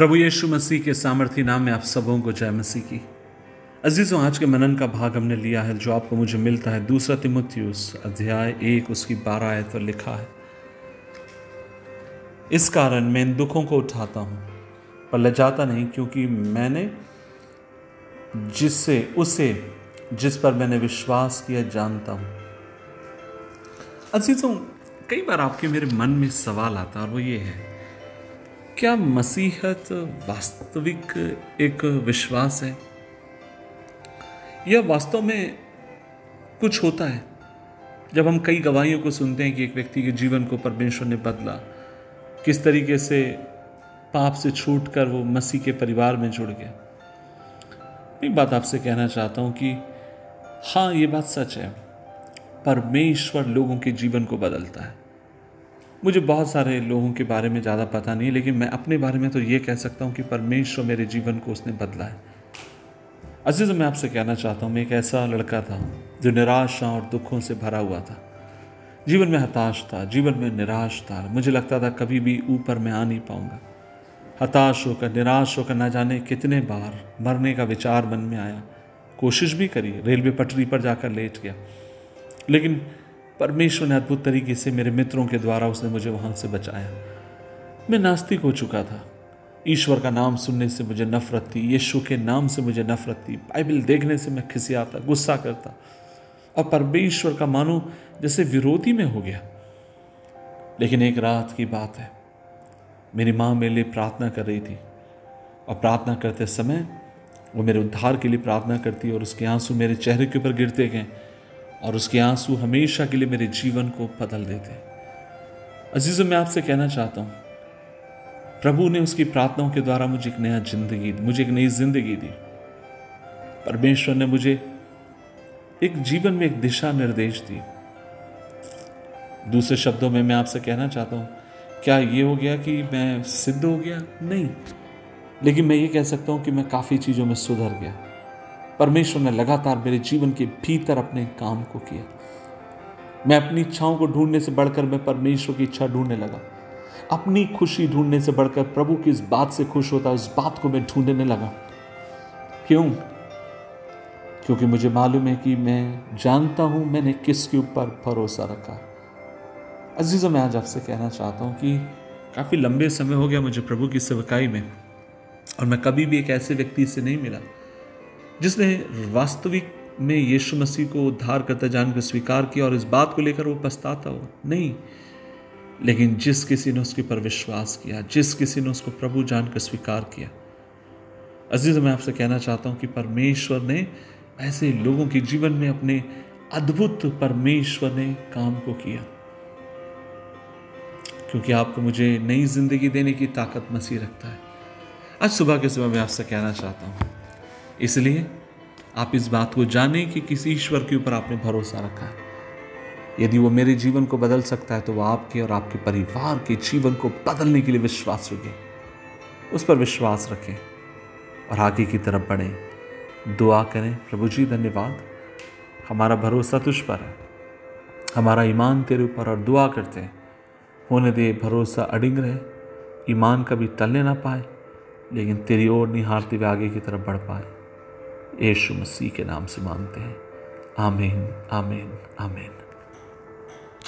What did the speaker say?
प्रभु यीशु मसीह के सामर्थ्य नाम में आप सबों को जय मसीह की। अजीज़ों, आज के मनन का भाग हमने लिया है, जो आपको मुझे मिलता है। दूसरा तिमुथियुस अध्याय एक, उसकी बारह आयत पर लिखा है। इस कारण मैं इन दुखों को उठाता हूँ, पर लजाता नहीं, क्योंकि मैंने जिससे, उसे, जिस पर मैंने विश्वास किया, जानता हूँ। अजीज़ों, कई बार आपके मेरे मन में सवाल आता है, और वो ये है क्या मसीहत वास्तविक एक विश्वास है? यह वास्तव में कुछ होता है। जब हम कई गवाहियों को सुनते हैं कि एक व्यक्ति के जीवन को परमेश्वर ने बदला, किस तरीके से पाप से छूटकर वो मसीह के परिवार में जुड़ गया। एक बात आपसे कहना चाहता हूँ कि हाँ ये बात सच है। परमेश्वर लोगों के जीवन को बदलता है। मुझे बहुत सारे लोगों के बारे में ज़्यादा पता नहीं, लेकिन मैं अपने बारे में तो ये कह सकता हूँ कि परमेश्वर मेरे जीवन को उसने बदला है। अज़ीज़, मैं आपसे कहना चाहता हूँ, मैं एक ऐसा लड़का था जो निराशा और दुखों से भरा हुआ था। जीवन में हताश था, जीवन में निराश था, मुझे लगता था कभी भी ऊपर मैं आ नहीं पाऊँगा। हताश होकर, निराश होकर ना जाने कितने बार मरने का विचार मन में आया। कोशिश भी करी, रेलवे पटरी पर जाकर लेट गया। लेकिन परमेश्वर ने अद्भुत तरीके से मेरे मित्रों के द्वारा उसने मुझे वहाँ से बचाया। मैं नास्तिक हो चुका था। ईश्वर का नाम सुनने से मुझे नफरत थी, यीशु के नाम से मुझे नफरत थी। बाइबल देखने से मैं खिसियाता, गुस्सा करता। और परमेश्वर का मानो जैसे विरोधी में हो गया। लेकिन एक रात की बात है। मेरी माँ मेरे लिए प्रार्थना कर रही थी। और प्रार्थना करते समय वो मेरे उद्धार के लिए प्रार्थना करती और उसके आँसू मेरे चेहरे के ऊपर गिरते गए। और उसके आँसू हमेशा के लिए मेरे जीवन को बदल देते अजीज़ों, मैं आपसे कहना चाहता हूँ, प्रभु ने उसकी प्रार्थनाओं के द्वारा मुझे एक नया ज़िंदगी मुझे एक नई ज़िंदगी दी। परमेश्वर ने मुझे एक जीवन में एक दिशा निर्देश दी। दूसरे शब्दों में मैं आपसे कहना चाहता हूँ, क्या ये हो गया कि मैं सिद्ध हो गया? नहीं। लेकिन मैं ये कह सकता हूँ कि मैं काफ़ी चीज़ों में सुधर गया। परमेश्वर ने लगातार मेरे जीवन के भीतर अपने काम को किया। मैं अपनी इच्छाओं को ढूँढने से बढ़कर मैं परमेश्वर की इच्छा ढूँढने लगा। अपनी खुशी ढूँढने से बढ़कर प्रभु की इस बात से खुश होता, उस बात को मैं ढूँढने लगा। क्यों? क्योंकि मुझे मालूम है कि मैं जानता हूँ मैंने किसके ऊपर भरोसा रखा। अजीज़ों, मैं आज आपसे कहना चाहता हूँ कि काफ़ी लंबे समय हो गया मुझे प्रभु की सेवकाई में, और मैं कभी भी एक ऐसे व्यक्ति से नहीं मिला जिसने वास्तविक में यीशु मसीह को उद्धार करता जानकर स्वीकार किया और इस बात को लेकर वो पछताता हो नहीं। लेकिन जिस किसी ने उसके पर विश्वास किया, जिस किसी ने उसको प्रभु जानकर स्वीकार किया। अज़ीज़, मैं आपसे कहना चाहता हूँ कि परमेश्वर ने ऐसे लोगों के जीवन में अपने अद्भुत परमेश्वर ने काम को किया। क्योंकि आपको मुझे नई ज़िंदगी देने की ताकत मसीह रखता है। आज सुबह के सुबह मैं आपसे कहना चाहता हूँ इसलिए आप इस बात को जानें कि किसी ईश्वर के ऊपर आपने भरोसा रखा है। यदि वो मेरे जीवन को बदल सकता है तो वो आपके और आपके परिवार के जीवन को बदलने के लिए विश्वास रखें। उस पर विश्वास रखें और आगे की तरफ़ बढ़ें। दुआ करें, प्रभु जी, धन्यवाद। हमारा भरोसा तुझ पर है। हमारा ईमान तेरे ऊपर और दुआ करते हैं। होने दे, भरोसा अडिंग रहे। ईमान कभी टलने ना पाए, लेकिन तेरी ओर निहारते हुए आगे की तरफ़ बढ़ पाए। यीशु मसीह के नाम से मांगते हैं। आमीन आमीन आमीन।